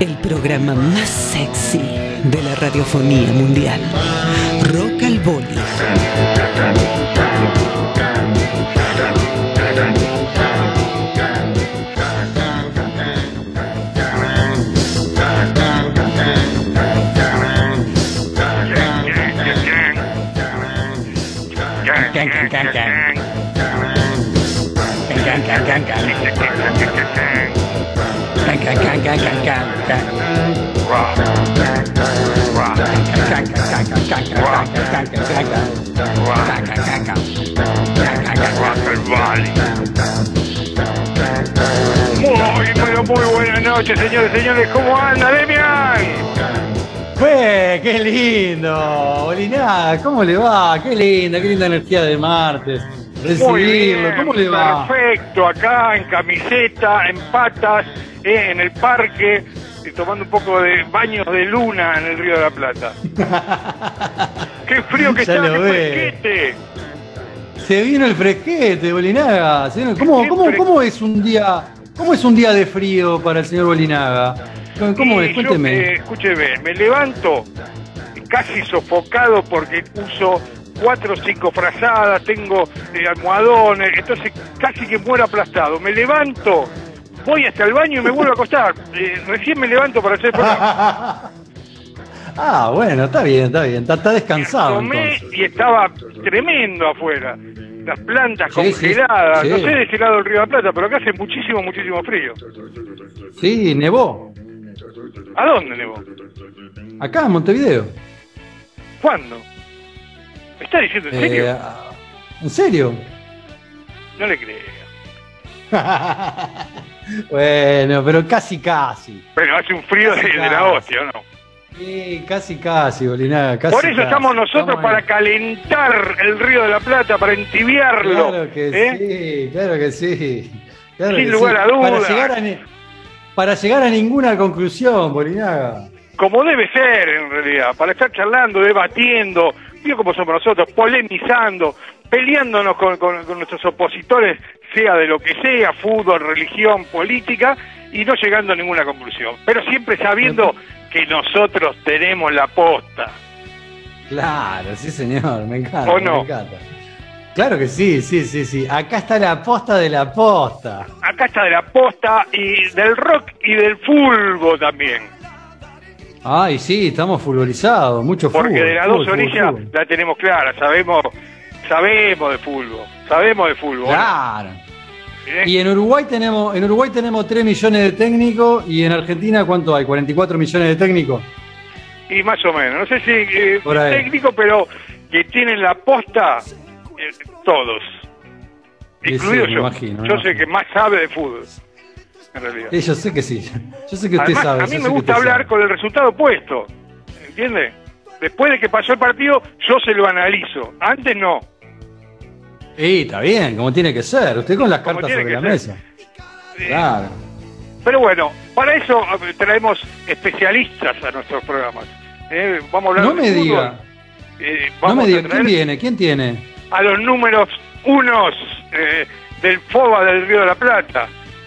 El programa más sexy de la radiofonía mundial. Rock al Boli. Muy, pero muy buenas noches, señores señores. ¿Cómo anda, Demian? ¡Fue! ¡Qué lindo! Bolinaga, ¿cómo le va? ¡Qué linda, qué linda energía de martes! Muy Recibirlo, bien, ¿cómo le va? Perfecto, acá en camiseta, en patas, eh, en el parque, tomando un poco de baños de luna en el Río de la Plata. ¡Qué frío que está! lo ¡Qué ve. fresquete! Se vino el fresquete, Bolinaga. Se vino- ¿Cómo, Qué cómo, fre- cómo es un día, cómo es un día de frío para el señor Bolinaga? ¿Cómo Y es? yo, Cuénteme. eh, escúcheme, me levanto casi sofocado porque uso cuatro o cinco frazadas, tengo eh, almohadones, entonces casi que muero aplastado. Me levanto, voy hasta el baño y me vuelvo a acostar. Eh, recién me levanto para hacer el programa. ah, bueno, está bien, está bien. Está, está descansado Tomé entonces. y estaba tremendo afuera. Las plantas Sí, sí, congeladas. sí. No sé de ese lado del Río de la Plata, pero acá hace muchísimo, muchísimo frío. Sí, nevó. ¿A dónde, Nebo? Acá en Montevideo. ¿Cuándo? ¿Me está diciendo en serio? Eh, ¿En serio? No le creo. bueno, pero casi, casi. Pero hace un frío de, de la hostia, ¿o ¿no? Sí, casi, casi, Bolinaga. Casi, Por eso casi. estamos nosotros Estamos para en- calentar el río de la Plata, para entibiarlo. Claro que ¿eh? sí, claro que sí. Claro Sin que lugar sí. a dudas. Para llegar a, ni- para llegar a ninguna conclusión, Bolinaga. Como debe ser, en realidad, para estar charlando, debatiendo, vio como somos nosotros, polemizando, peleándonos con, con- con nuestros opositores, sea de lo que sea, fútbol, religión, política, y no llegando a ninguna conclusión. Pero siempre sabiendo que nosotros tenemos la posta. Claro, sí, señor, me encanta. ¿O no? Me encanta. Claro que sí, sí, sí, sí. Acá está la posta de la posta. Acá está de la posta y del rock y del fútbol también. Ay, sí, estamos fulgorizados, mucho fútbol. Porque de las dos orillas la tenemos clara, sabemos, sabemos de fútbol, sabemos de fútbol. Claro. ¿eh? Y en Uruguay tenemos, en Uruguay tenemos 3 millones de técnicos y en Argentina ¿cuánto hay? 44 millones de técnicos. Y más o menos, no sé si eh, técnico, pero que tienen la posta eh, todos, incluido yo. imagino, yo sé que más sabe de fútbol, en realidad. Eh, yo sé que sí. Yo sé que usted sabe. a mí me gusta hablar sabe. con el resultado puesto, ¿entiende? Después de que pasó el partido, yo se lo analizo. Antes no. Sí, está bien, como tiene que ser. Usted con las Como cartas tiene sobre la ser. mesa. Eh, Claro. Pero bueno, para eso traemos especialistas a nuestros programas. Eh, vamos a hablar No de me fútbol. diga. Eh, No me diga, traer ¿quién viene? ¿Quién tiene? A los números unos eh, del FOBA del Río de la Plata.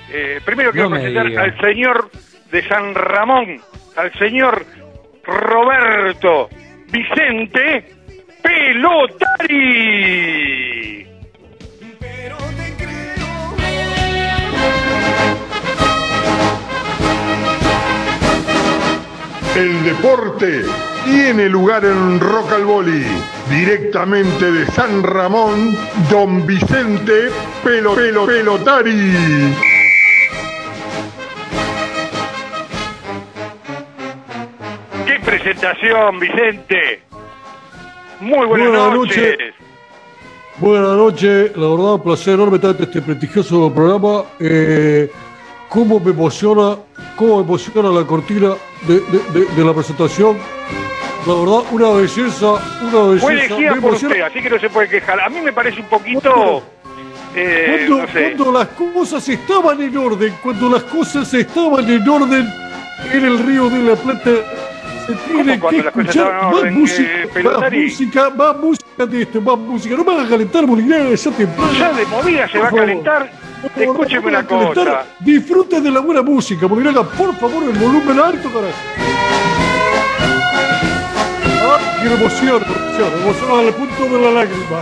Eh, primero quiero No presentar al señor de San Ramón, al señor Roberto Vicente Pelotari. El deporte tiene lugar en Rock al Boli. Directamente de San Ramón, Don Vicente Pelo Pelo Pelotari. ¡Qué presentación, Vicente! Muy buenas, Buenas noches. noches. Buenas noches, la verdad, un placer enorme estar en este prestigioso programa. Eh, ¿Cómo me emociona, cómo me emociona la cortina de, de- de- de la presentación? La verdad, una belleza, una belleza. Fue elegida por usted, así que no se puede quejar. A mí me parece un poquito... eh, Cuando, no sé. cuando las cosas estaban en orden, cuando las cosas estaban en orden en el Río de la Plata, se tiene que escuchar más orden, música, eh, más música, más música de esto, más música. No me hagas calentar, Molinera, ya temprano. Ya de movida se va a calentar escúcheme una a cosa. Disfrute de la buena música, Molinaga, por favor, el volumen alto, carajo. Emoción, emoción, emoción al punto de la lágrima.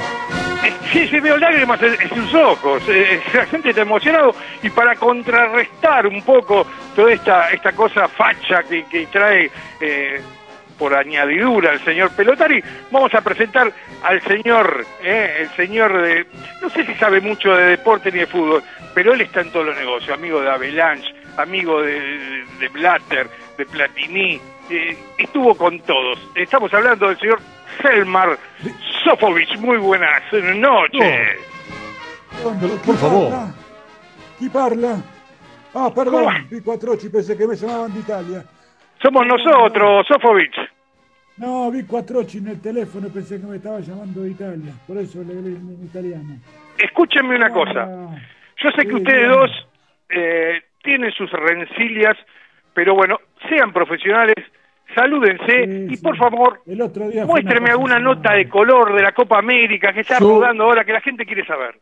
Eh, Sí, sí, veo lágrimas en, sus ojos. eh, la gente está emocionado y para contrarrestar un poco toda esta esta cosa facha que, que trae eh, por añadidura el señor Pelotari, vamos a presentar al señor, eh, el señor de, no sé si sabe mucho de deporte ni de fútbol, pero él está en todos los negocios, amigo de Avalanche, amigo de, de Blatter, de Platini, eh, estuvo con todos. Estamos hablando del señor Selmar Sofovich. Muy buenas noches. Por favor. Chi parla? Ah, perdón, ¿Cómo? vi quattro occhi, pensé que me llamaban de Italia. Somos nosotros, Sofovich. No, vi quattro occhi en el teléfono, pensé que me estaba llamando de Italia. Por eso le hablé en italiano. Escúchenme una cosa. Ah, Yo sé que ustedes dos eh, tienen sus rencillas, pero bueno, sean profesionales, salúdense Sí, y sí. por favor, El otro día una alguna nota de color de la Copa América que está Yo- rodando ahora, que la gente quiere saber.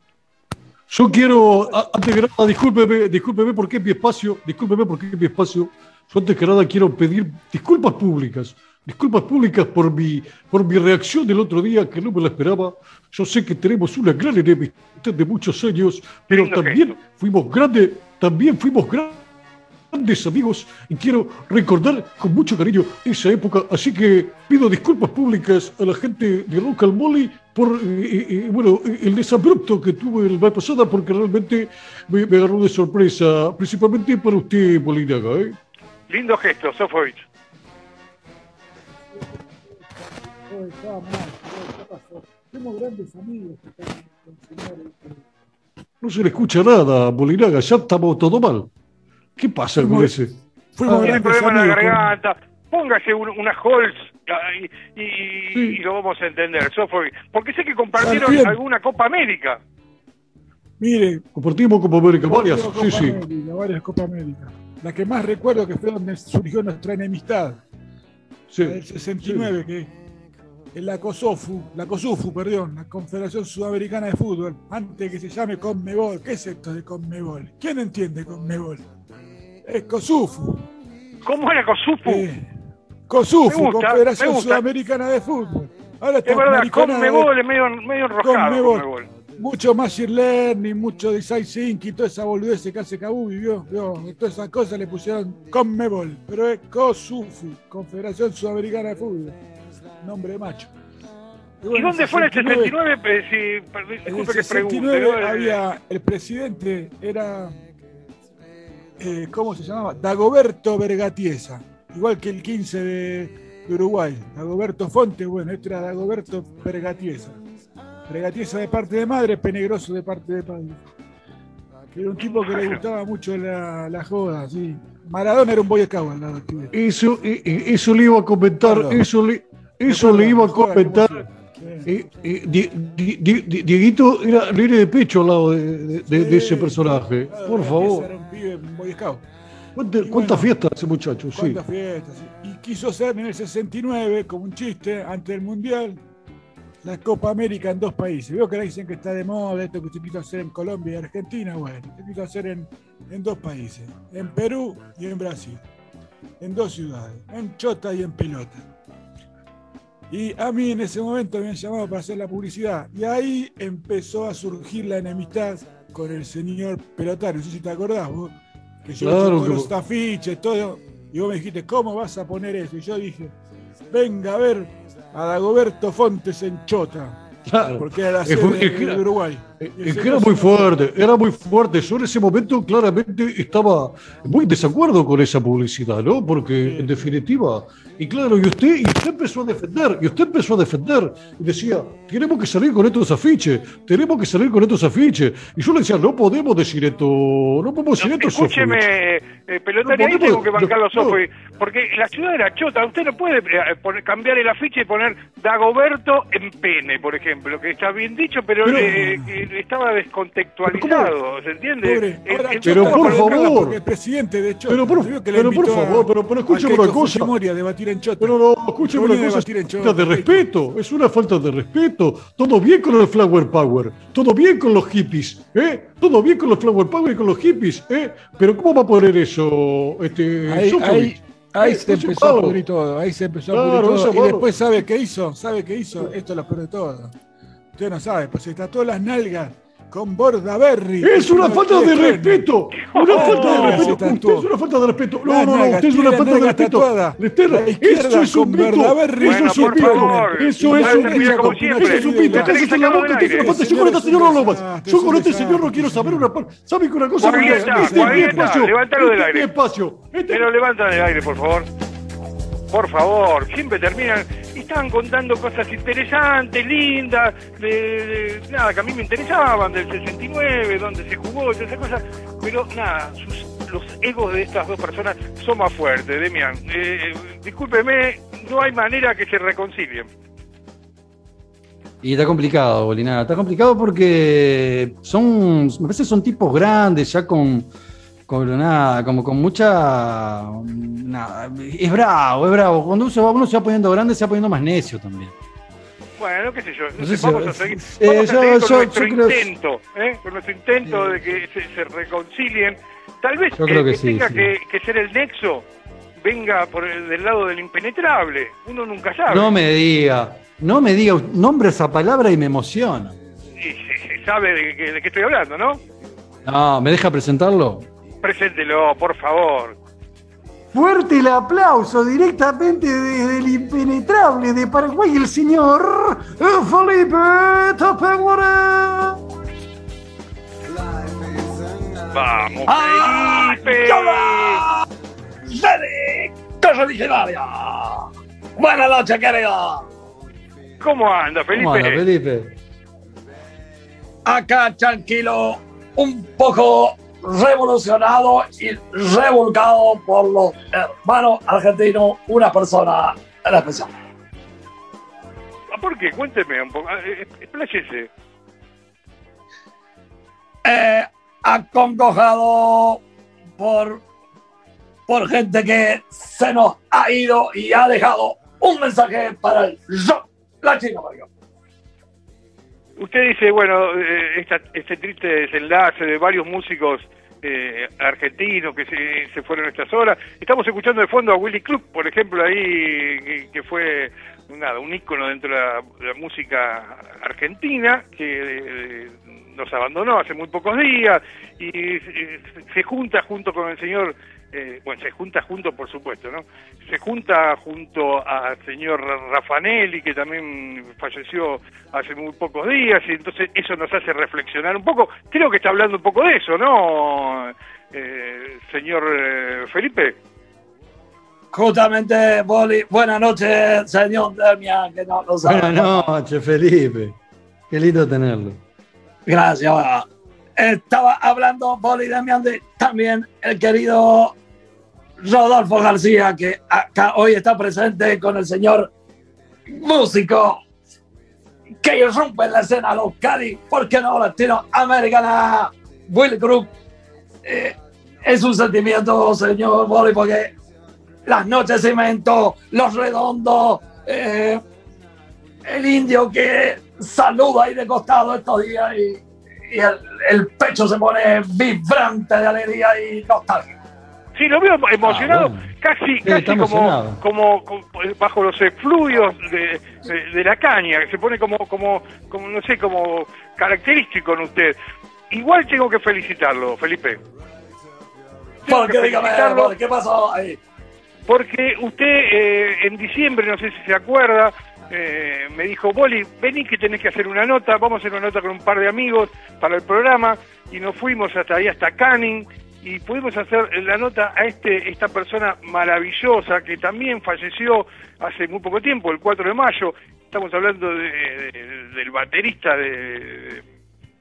Yo quiero, antes que nada, discúlpeme, discúlpeme porque es mi espacio, discúlpeme porque es mi espacio. Yo antes que nada quiero pedir disculpas públicas, disculpas públicas por mi, por mi reacción del otro día que no me la esperaba. Yo sé que tenemos una gran enemistad de muchos años, pero también gesto. fuimos grandes, también fuimos grandes amigos y quiero recordar con mucho cariño esa época. Así que pido disculpas públicas a la gente de Rock al Molly por eh, eh, eh, bueno, eh, el desabrupto que tuve el mes pasada porque realmente me, me agarró de sorpresa, principalmente para usted, Molinaga. ¿eh? Lindo gesto, Sofovich. Grandes amigos No se le escucha nada, Molinaga, ya estamos todo mal. ¿Qué pasa con Fuimos- ese? Tiene grandes problema en la amigos. con- garganta. Póngase un- una Holz ah, y, y- Sí. y lo vamos a entender. Porque sé que compartieron alguna Copa América. Mire, Compartimos como América varias, Copa sí, sí. América, varias Copa América. La que más recuerdo que fue donde surgió nuestra enemistad. sí. la del 69, que en la COSOFU, la COSUFU, perdón, la Confederación Sudamericana de Fútbol, antes que se llame Conmebol. ¿Qué es esto de Conmebol? ¿Quién entiende Conmebol? Es COSUFU. ¿Cómo era Cosupu? Eh, COSUFU, gusta, Confederación. Sudamericana de Fútbol. Ahora está es verdad, Conmebol es medio, medio enroscado. Conmebol. Mucho Machine Learning, mucho Design y toda esa boludez que hace Kabubi, ¿vio? ¿Vio? Y todas esas cosas le pusieron Conmebol, pero es COSUFU, Confederación Sudamericana de Fútbol. Nombre de macho. ¿Y bueno, dónde fue el 69? 69? Eh, si- per- En el disculpe que 69 pregunte. había el presidente era eh, ¿cómo se llamaba? Dagoberto Vergatiesa, igual que el 15 de, de Uruguay. Dagoberto Fonte, bueno, este era Dagoberto Vergatiesa. Vergatiesa de parte de madre, Penegroso de parte de padre. Era un tipo que le gustaba mucho la, la joda, sí. Maradona era un boy scout al lado. Eso, eso le iba a comentar, Perdón. eso le, eso le iba a comentar. ¿Cómo se- Sí. Eh, eh, Die- Die- Die- Die- Dieguito era nene de pecho al lado de, de- de- de ese personaje. claro, Por favor. Era un pibe, un boy scout. ¿Cuánta- Y ¿Cuántas bueno, fiestas ese muchacho? Sí. ¿Cuántas fiestas? Y quiso hacer en el 69, como un chiste, antes del Mundial, la Copa América en dos países. Veo que ahora dicen que está de moda esto que se quiso hacer en Colombia y Argentina. Bueno, se quiso hacer en, en dos países, en Perú y en Brasil. En dos ciudades, en Chota y en Pelota. Y a mí en ese momento me habían llamado para hacer la publicidad. Y ahí empezó a surgir la enemistad con el señor Pelotario. No sé si te acordás vos. Que yo Claro con que los afiches, todo. Y vos me dijiste, ¿cómo vas a poner eso? Y yo dije, venga a ver a Dagoberto Fontes en Chota. Claro. Porque era la sede de Uruguay. Eh, Es que era no muy fuerte, era muy fuerte. Yo en ese momento claramente estaba muy en desacuerdo con esa publicidad, ¿no? Porque en definitiva, y claro, y usted, y usted empezó a defender, y usted empezó a defender, y decía, tenemos que salir con estos afiches, tenemos que salir con estos afiches. Y yo le decía, no podemos decir esto, no podemos decir esto. Sofovich". Escúcheme, eh, pelotari, No ahí podemos- tengo que bancar no, los ojos. no. Porque la ciudad era chota. Usted no puede eh, poner- cambiar el afiche y poner Dagoberto en pene, por ejemplo, que está bien dicho, pero, Pero- eh, que estaba descontextualizado, ¿se entiende? Pobre, El- ahora el- Chota Pero por favor. El presidente de Chota. Pero por- pero por favor, pero- pero escúcheme una cosa. Fujimori a debatir en Chota. Pero no, escúcheme una cosa, es Chota, falta de respeto, es una falta de respeto. Todo bien con el Flower Power, todo bien con los hippies, ¿eh? Todo bien con los Flower Power y con los hippies, ¿eh? Pero ¿cómo va a poner eso, este, Ahí, ahí, ahí Eh, se empezó a pudrir todo, ahí se empezó a pudrir todo. Y después, ¿sabe qué hizo? ¿Sabe qué hizo? Esto es lo peor de todo. Usted no sabe, pues se tatuó las nalgas con Bordaberry. Es una falta de respeto. Una falta de se respeto. Usted es una falta de respeto. No, no, no. Usted es una falta de respeto. eso es un mito. Eso es un mito. Eso es un mito. Eso es un mito. está, Cállese está la boca. Usted es una falta. Yo Señor, con esta es un señora no desastre, más. es Yo un con este señor no quiero señor. saber una parte. ¿Sabe que una cosa? Está, Este es mi está. espacio. Levántalo del Este es aire. mi espacio. Este- Pero levantan del aire, por favor. Por favor, siempre terminan. Estaban contando cosas interesantes, lindas, de, nada, que a mí me interesaban, del 69, donde se jugó, todas esas cosas. Pero nada, los egos de estas dos personas son más fuertes, Demian. Eh, discúlpeme, no hay manera que se reconcilien. Y está complicado, Bolinada. Está complicado porque son, me parece que son tipos grandes, ya con, con nada, como con mucha. Nada, es bravo, es bravo. Cuando uno se, va, uno se va poniendo grande, se va poniendo más necio también. Bueno, qué sé yo. No sé si- vamos a seguir, eh, vamos a yo- seguir con yo- nuestro yo creo- intento, ¿eh? con nuestro intento de que se, se reconcilien. Tal vez Yo creo eh, que tenga sí. Que, que ser el nexo venga por el, del lado del impenetrable. Uno nunca sabe. No me diga, no me diga, nombre esa palabra y me emociona. Y se, se sabe de qué estoy hablando, ¿no? No, ¿me deja presentarlo? Preséntelo, por favor. Fuerte el aplauso directamente desde el impenetrable de Paraguay, el señor Felipe Tapengore. Vamos, ¡Ah! Felipe. ¡Feliz! ¡Cosa originaria! Buenas noches, querido. ¿Cómo anda, Felipe? ¿Cómo anda, Felipe? Acá tranquilo, un poco revolucionado y revolcado por los hermanos argentinos, una persona en especial. Ah, ¿Por qué? Cuénteme un poco. Ah, eh, Expláyese. Eh, acongojado por, por gente que se nos ha ido y ha dejado un mensaje para el yo latinoamericano. Usted dice, bueno, eh, esta- este triste desenlace de varios músicos eh, argentinos que se, se fueron estas horas. Estamos escuchando de fondo a Willy Club, por ejemplo, ahí, que, que fue nada, un ícono dentro de la, música argentina, que eh, nos abandonó hace muy pocos días y se junta junto con el señor, eh, bueno, se junta junto, por supuesto, ¿no? Se junta junto al señor Rafanelli, que también falleció hace muy pocos días, y entonces eso nos hace reflexionar un poco. Creo que está hablando un poco de eso, ¿no, eh, señor eh, Felipe? Justamente, Boli, buenas noches, señor Demian, que no lo sabe. Buenas noches, Felipe. Qué lindo tenerlo. Gracias. Estaba hablando, Boli Demian, de también el querido Rodolfo García, que acá hoy está presente con el señor músico que irrumpe en la escena local y, ¿por qué no, latinoamericana? Will Group. Eh, es un sentimiento, señor Boli, porque las noches cemento, los redondos, eh, el indio que saluda ahí de costado estos días y, el pecho se pone vibrante de alegría y nostalgia. Sí, lo veo emocionado, Ah, bueno. casi, Sí, casi como, emocionado. como, como bajo los efluvios de, de- de la caña, que se pone como, como, como, no sé, como característico en usted. Igual tengo que felicitarlo, Felipe. Tengo dígame, felicitarlo Boli, ¿qué pasó ahí? porque usted eh, en diciembre, no sé si se acuerda, eh, me dijo, Boli, vení que tenés que hacer una nota, vamos a hacer una nota con un par de amigos para el programa, y nos fuimos hasta ahí, hasta Canning, y pudimos hacer la nota a este esta persona maravillosa que también falleció hace muy poco tiempo, el 4 de mayo. Estamos hablando de- de- del baterista de,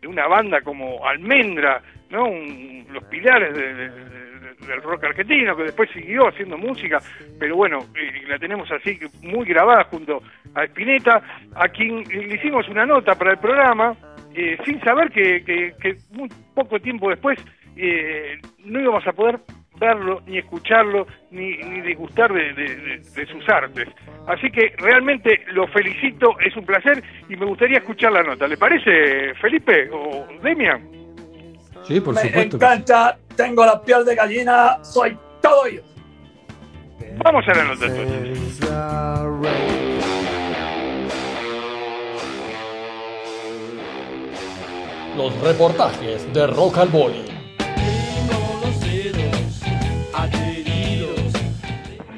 una banda como Almendra, ¿no? Un- los pilares de- de- de- del rock argentino, que después siguió haciendo música, pero bueno, eh, la tenemos así muy grabada junto a Spinetta, a quien le hicimos una nota para el programa eh, sin saber que, que- que muy poco tiempo después eh, no íbamos a poder verlo, ni escucharlo, ni, ni disgustar de, de- de- de sus artes. Así que realmente lo felicito, es un placer y me gustaría escuchar la nota. ¿Le parece, Felipe o Demian? Sí, por Me supuesto. que encanta, tengo la piel de gallina, soy todo yo. Vamos a la nota entonces. Los reportajes de Rock al Boli.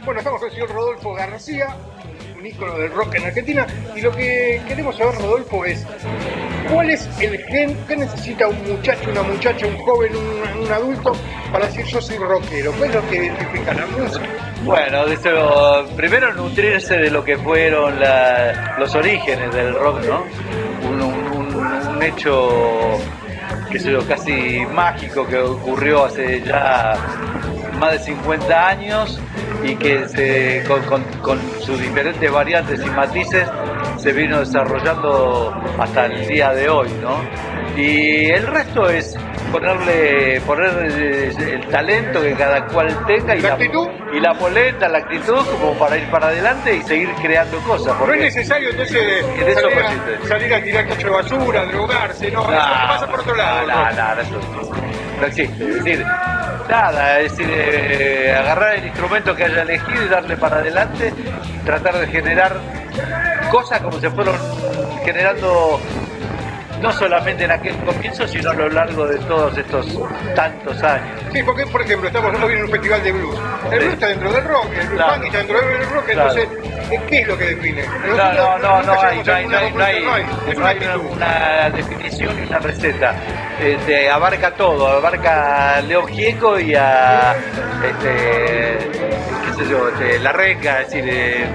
Bueno, estamos con el señor Rodolfo García, un ícono del rock en Argentina, y lo que queremos saber, Rodolfo, es cuál es el gen que necesita un muchacho, una muchacha, un joven, un, adulto para decir yo soy rockero. ¿Qué es lo que identifica la música? Bueno, primero nutrirse de lo que fueron los orígenes del rock, ¿no? Un hecho, que sé yo, casi mágico que ocurrió hace ya más de 50 años y que se, con, con- con sus diferentes variantes y matices se vino desarrollando hasta el día de hoy, ¿no? Y el resto es ponerle, poner el, el talento que cada cual tenga y ¿La actitud? y la polenta, la actitud como para ir para adelante y seguir creando cosas. No es necesario entonces En eso salir, a, salir a tirar cacho de basura, drogarse, no, eso pasa por otro lado. No, no, no, eso no existe. Es decir, nada, es decir, eh, agarrar el instrumento que haya elegido y darle para adelante, tratar de generar cosas como se fueron generando no solamente en aquel comienzo, sino a lo largo de todos estos tantos años. Sí, porque por ejemplo estamos hoy en un festival de blues. El blues está dentro del rock, el blues Claro. punk está dentro del rock, Claro. entonces, ¿qué es lo que define? No, no, no, no hay, no hay, no hay, no hay, una definición y una receta. Este, abarca todo, abarca a León Gieco y a este, qué sé yo, este, la renga, es decir, eh,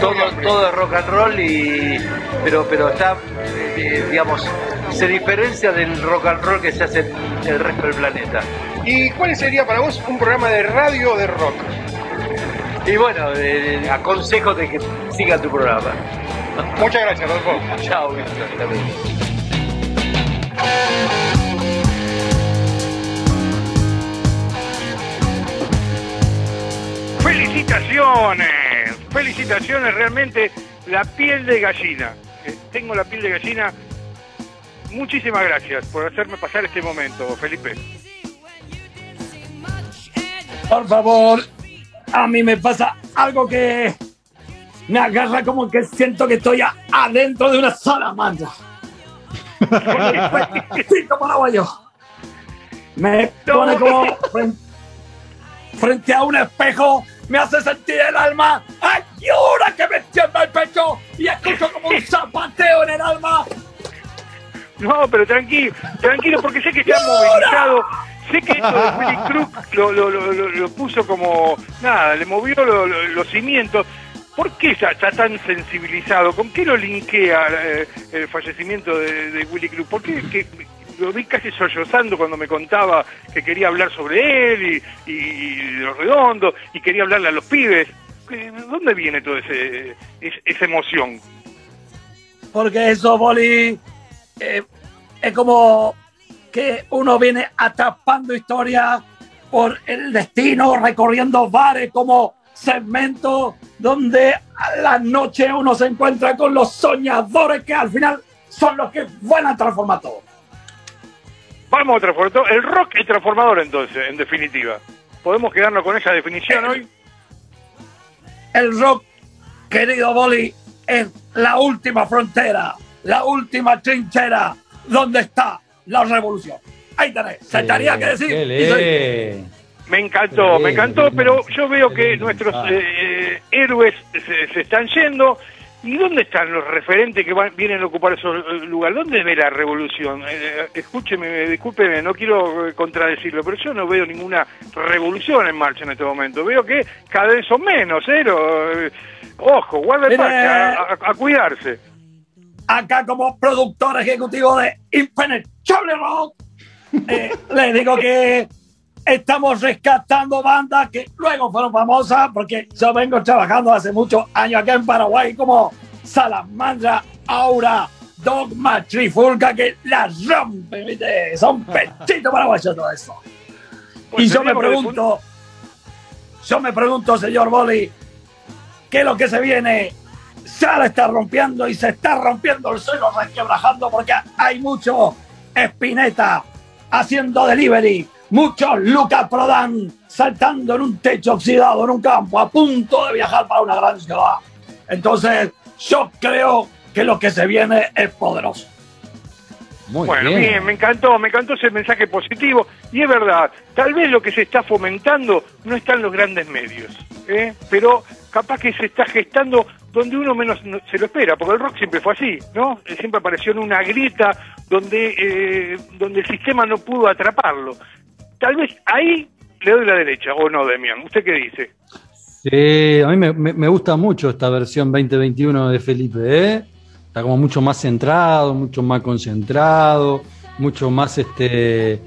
todo, todo es rock and roll y pero pero está eh, digamos se diferencia del rock and roll que se hace en el resto del planeta. ¿Y cuál sería para vos un programa de radio de rock? Y bueno, eh, aconsejo de que siga tu programa. Muchas gracias, Rodolfo. Chao, Víctor. Felicitaciones, felicitaciones realmente, la piel de gallina. Eh, tengo la piel de gallina. Muchísimas gracias por hacerme pasar este momento, Felipe. Por favor, a mí me pasa algo que me agarra como que siento que estoy a- adentro de una salamandra. Me pone como fren- frente a un espejo, me hace sentir el alma. ¡Ayuda que me tiembla el pecho! Y escucho como un zapateo en el alma. No, pero tranquilo, tranquilo, porque sé que está movilizado. Sé que esto de Willy Crook lo, lo, lo, puso como. Nada, le movió lo- lo- los cimientos. ¿Por qué está, está tan sensibilizado? ¿Con qué lo linkea eh, el fallecimiento de, de Willy Crook? ¿Por qué lo vi casi sollozando cuando me contaba que quería hablar sobre él y, y- y de los redondos y quería hablarle a los pibes? ¿Qué- ¿Dónde viene toda ese, es- esa emoción? Porque eso, Boli, eh, es como que uno viene atrapando historia por el destino, recorriendo bares como segmentos donde a la noche uno se encuentra con los soñadores que al final son los que van a transformar todo. Vamos a transformar el rock es transformador entonces, en definitiva. ¿Podemos quedarnos con esa definición hoy? El rock, querido Boli, es la última frontera, la última trinchera donde está la revolución. Ahí tenés, se tenía que decir. soy- Me encantó, me encantó, pero yo veo que nuestros Ah. eh, héroes se, se están yendo. ¿Y dónde están los referentes que van- vienen a ocupar esos eh, lugares? ¿Dónde ve la revolución? Eh, escúcheme, discúlpeme, no quiero eh, contradecirlo, pero yo no veo ninguna revolución en marcha en este momento. Veo que cada vez son menos, ¿eh? Lo- eh, ojo, guarda el parche, a, a- a cuidarse. Acá como productor ejecutivo de Impenetrable Rock, eh, les digo que estamos rescatando bandas que luego fueron famosas porque yo vengo trabajando hace muchos años acá en Paraguay como Salamandra, Aura, Dogma Trifulca que la rompe, ¿viste? Son pechitos paraguayos todo eso. Pues Y yo me pregunto, yo me pregunto, señor Boli, ¿qué es lo que se viene? Ya la está rompiendo y se está rompiendo el suelo, resquebrajando, porque hay mucho Espineta haciendo delivery, muchos Lucas Prodan saltando en un techo oxidado en un campo, a punto de viajar para una gran ciudad. Entonces, yo creo que lo que se viene es poderoso. Muy bueno, bien. bien. me encantó, me encantó ese mensaje positivo. Y es verdad, tal vez lo que se está fomentando no está en los grandes medios, ¿eh? pero capaz que se está gestando donde uno menos no- se lo espera, porque el rock siempre fue así, ¿no? Eh, Siempre apareció en una grieta donde, eh, donde el sistema no pudo atraparlo. Tal vez ahí le doy la derecha, o no, Demian. ¿Usted qué dice? Sí, a mí me- me gusta mucho esta versión 2021 de Felipe, ¿eh? Está como mucho más centrado, mucho más concentrado, mucho más este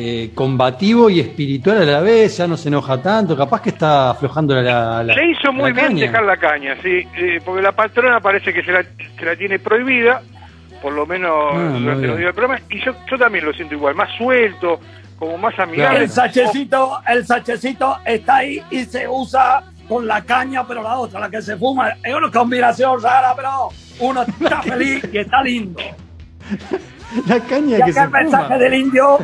eh, combativo y espiritual a la vez, ya no se enoja tanto, capaz que está aflojando la, la- Le hizo muy la bien caña. dejar la caña, sí, eh, porque la patrona parece que se la, se la tiene prohibida, por lo menos Ah, durante bien. los días del programa, y yo, yo también lo siento igual, más suelto, como más amigable. El sachecito, el sachecito está ahí y se usa con la caña, pero la otra, la que se fuma, es una combinación rara, pero uno está feliz y está lindo. La caña Y que se el mensaje del indio,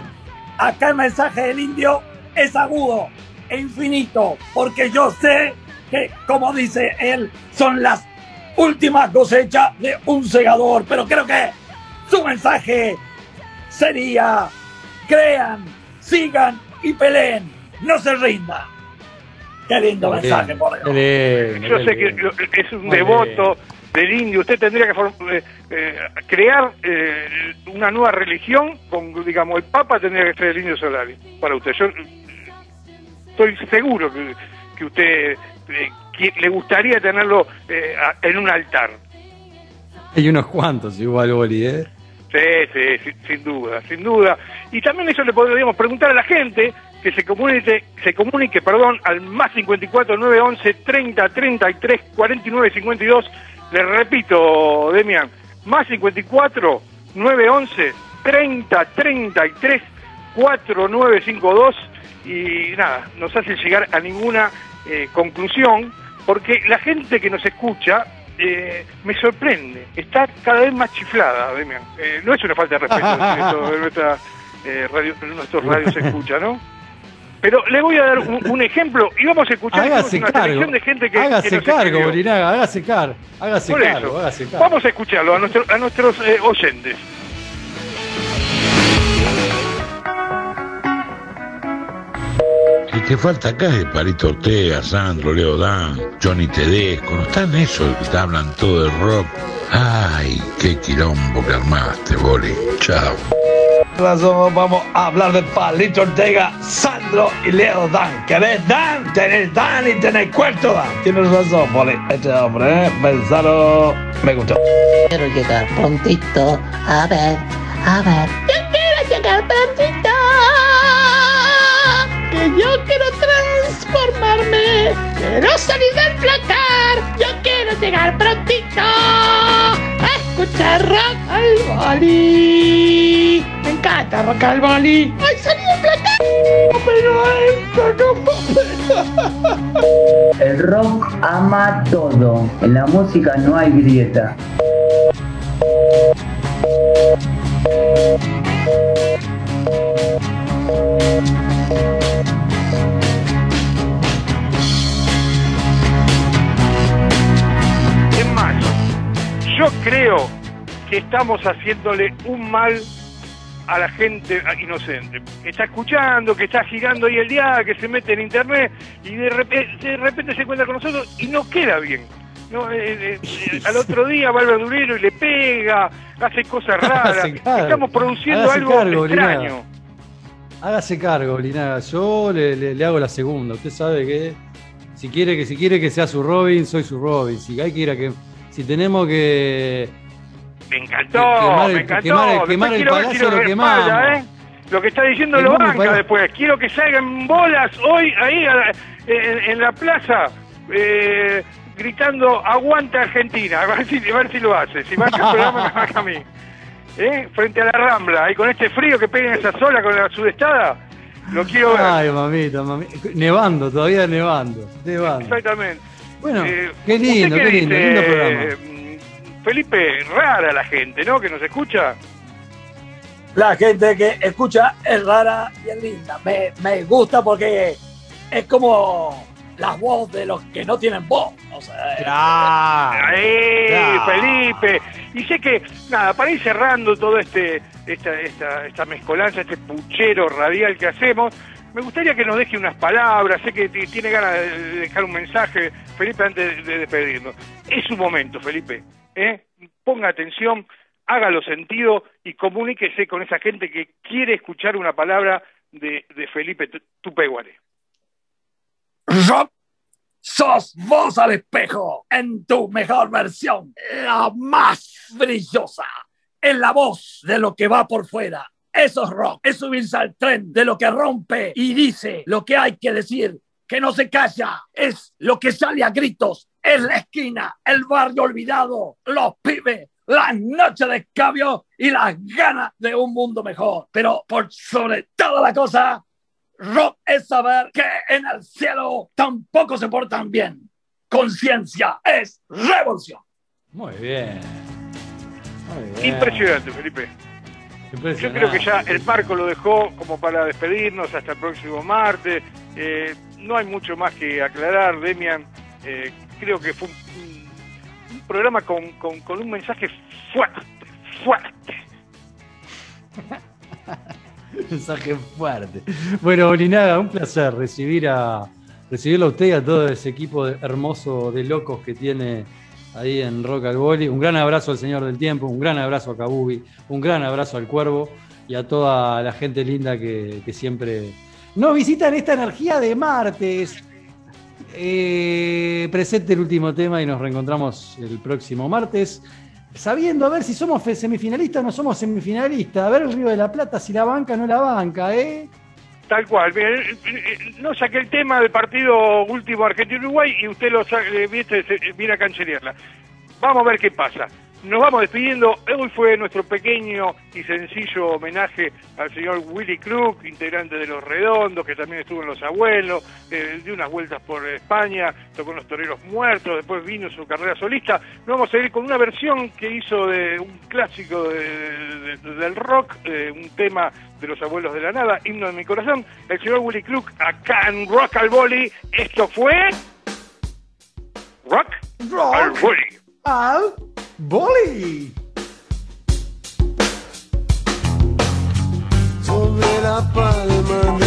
acá el mensaje del indio es agudo e infinito, porque yo sé que, como dice él, son las últimas cosechas de un segador, pero creo que su mensaje sería, crean, sigan y peleen, no se rindan. Qué lindo mensaje, por Dios. Yo sé que es un Muy devoto del indio. Usted tendría que eh, eh, crear eh, una nueva religión con, digamos, el Papa tendría que ser el indio Solari para usted. Yo eh, estoy seguro que, que usted eh, le gustaría tenerlo a- en un altar. Hay unos cuantos igual, Boli, ¿eh? Sí, sí, sin, sin duda, sin duda. Y también eso le podríamos preguntar a la gente que se comunique, se comunique, perdón, al más 54 911 30 33 49 52. Le repito, Demian, más 54 911 30 33 4952 y nada, nos hace llegar a ninguna eh, conclusión porque la gente que nos escucha eh, me sorprende, está cada vez más chiflada, Demian. Eh, no es una falta de respeto de nuestra, eh, radio, nuestros radios se escucha, ¿no? Pero le voy a dar un, un ejemplo y vamos a escuchar Hágase una cargo. selección de gente que, hágase que nos cargo. Bolinaga, hágase cargo. Hágase Por cargo, eso, hágase cargo. vamos a escucharlo a, nuestro- a nuestros eh, oyentes. Si te falta acá es Parito Ortega, Sandro, Leo Dan, Johnny Tedesco, no están esos que te hablan todo de rock. Ay, qué quilombo que armaste, Boli. Chao. Razón vamos a hablar de Palito Ortega, Sandro y Leo Dan. ¿Querés Dan? Tenés Dan y tenés cuarto Dan. Tienes razón, Poli. Este hombre, ¿eh? Pensalo, me gustó. Quiero llegar prontito. A ver, a ver. Yo quiero llegar prontito. Que yo quiero transformarme. Quiero salir del placar. Yo quiero llegar prontito. A escuchar rock al boli. Me encanta rock al boli. ¡Ay, salí del placar! Pero esto no El rock ama todo. En la música no hay grieta. Es más, yo creo que estamos haciéndole un mal a la gente inocente, que está escuchando, que está girando ahí el día, que se mete en internet y de repente, de repente se encuentra con nosotros y no queda bien. No, Eh, eh, eh, al otro día va al verdurero y le pega, hace cosas raras. Cargo. Estamos produciendo algo cargo, extraño. Linaga. Hágase cargo, Bolinaga. Yo le, le- le hago la segunda. Usted sabe que si quiere que si quiere que sea su Robin, soy su Robin. Si hay que ir a que si tenemos que Me encantó, Quemar el- me encantó. quemar quemar el quiero palacio lo quemamos. ¿eh? Lo que está diciendo lo banca después. Quiero que salgan bolas hoy ahí la- en, en la plaza. eh, gritando aguanta Argentina, a ver si, a ver si lo hace. Si marca el programa, me marca a mí. ¿Eh? Frente a la Rambla, ahí con este frío que pega en esa sola con la sudestada, lo quiero ver. Ay, mamita, mamita. Nevando, todavía nevando. Nevando. Exactamente. Bueno, Eh, qué lindo, ¿usted qué lindo, lindo programa. Felipe, rara la gente, ¿no? Que nos escucha. La gente que escucha es rara y es linda. Me, me gusta porque es como la voz de los que no tienen voz. O sea, ¡Eh, Claro. Felipe! Y sé que, nada, para ir cerrando todo este esta, esta, esta mezcolanza, este puchero radial que hacemos, me gustaría que nos deje unas palabras. Sé que tiene ganas de dejar un mensaje, Felipe, antes de, de despedirnos. Es su momento, Felipe. ¿Eh? Ponga atención, hágalo sentido y comuníquese con esa gente que quiere escuchar una palabra de, de Felipe Tu- Tupeguare. Rob, sos vos al espejo en tu mejor versión, la más brillosa, en la voz de lo que va por fuera. Eso es rock, es subirse al tren de lo que rompe y dice lo que hay que decir, que no se calla, es lo que sale a gritos, es la esquina, el barrio olvidado, los pibes, las noches de escabio y las ganas de un mundo mejor. Pero por sobre toda la cosa, Rock es saber que en el cielo tampoco se portan bien. Conciencia es revolución. Muy bien. Muy bien. Impresionante, Felipe. Yo creo que ya el Marco lo dejó como para despedirnos hasta el próximo martes. Eh, no hay mucho más que aclarar, Demian. Eh, creo que fue un, programa con, con- un mensaje fuerte, fuerte. Mensaje fuerte. Bueno, Olinaga, un placer recibir a recibirlo a usted y a todo ese equipo hermoso de locos que tiene ahí en Rock al Boli. Un gran abrazo al Señor del Tiempo, un gran abrazo a Kabubi, un gran abrazo al Cuervo y a toda la gente linda que, que siempre nos visitan esta energía de martes. Eh, presente el último tema y nos reencontramos el próximo martes. Sabiendo a ver si somos semifinalistas o no somos semifinalistas. A ver el Río de la Plata, si la banca o no la banca, ¿eh? Tal cual. Eh, eh, no saqué el tema del partido último Argentina-Uruguay y usted lo viste, viene a cancelarla. Vamos a ver qué pasa. Nos vamos despidiendo. Hoy fue nuestro pequeño y sencillo homenaje al señor Willy Crook, integrante de Los Redondos, que también estuvo en Los Abuelos, eh, dio unas vueltas por España, tocó en Los Toreros Muertos, después vino su carrera solista. Nos vamos a ir con una versión que hizo de un clásico de- de- del rock, eh, un tema de Los Abuelos de la Nada, himno de mi corazón, el señor Willy Crook, acá en Rock al Boli. Esto fue... Rock, al Boli. Al boli. Sobre la palma